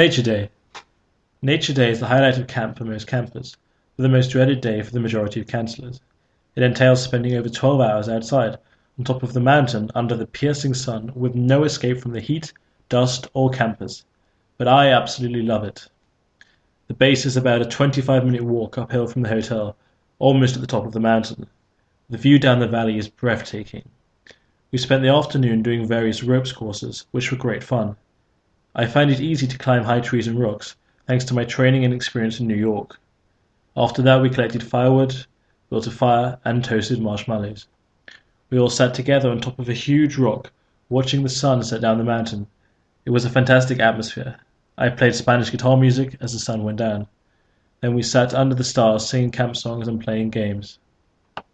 Nature Day. Nature Day is the highlight of camp for most campers, but the most dreaded day for the majority of cancellers. It entails spending over 12 hours outside, on top of the mountain under the piercing sun, with no escape from the heat, dust, or campers. But I absolutely love it. The base is about a 25 minute walk uphill from the hotel, almost at the top of the mountain. The view down the valley is breathtaking. We spent the afternoon doing various ropes courses, which were great fun. I find it easy to climb high trees and rocks, thanks to my training and experience in New York. After that we collected firewood, built a fire, and toasted marshmallows. We all sat together on top of a huge rock, watching the sun set down the mountain. It was a fantastic atmosphere. I played Spanish guitar music as the sun went down. Then we sat under the stars singing camp songs and playing games.